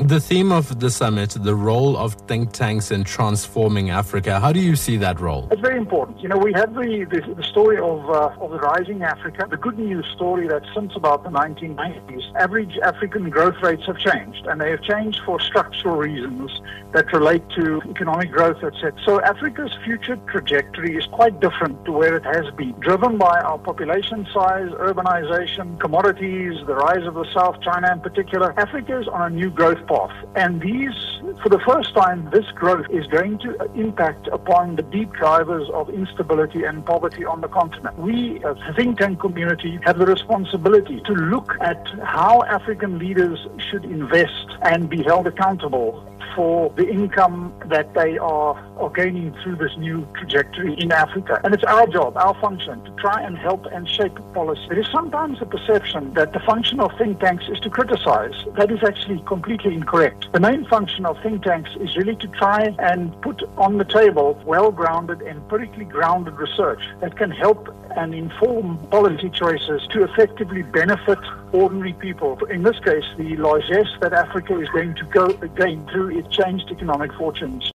The theme of the summit, the role of think tanks in transforming Africa. How do you see that role? It's very important. You know, we have the, the, the story of, uh, of the rising Africa, the good news story that since about the 1990s, average African growth rates have changed, and they have changed for structural reasons that relate to economic growth, etc. So Africa's future trajectory is quite different to where it has been, driven by our population size, urbanization, commodities, the rise of the South China in particular. Africa is on a new growth path. And these, for the first time, this growth is going to impact upon the deep drivers of instability and poverty on the continent. We, as a think tank community, have the responsibility to look at how African leaders should invest and be held accountable for the income that they are, are gaining through this new trajectory in Africa. And it's our job, our function, to try and help and shape policy. There is sometimes a perception that the function of think tanks is to criticize. That is actually completely incorrect. The main function of think tanks is really to try and put on the table well-grounded, empirically grounded research that can help and inform policy choices to effectively benefit ordinary people. In this case, the largesse that Africa is going to go gain through its changed economic fortunes.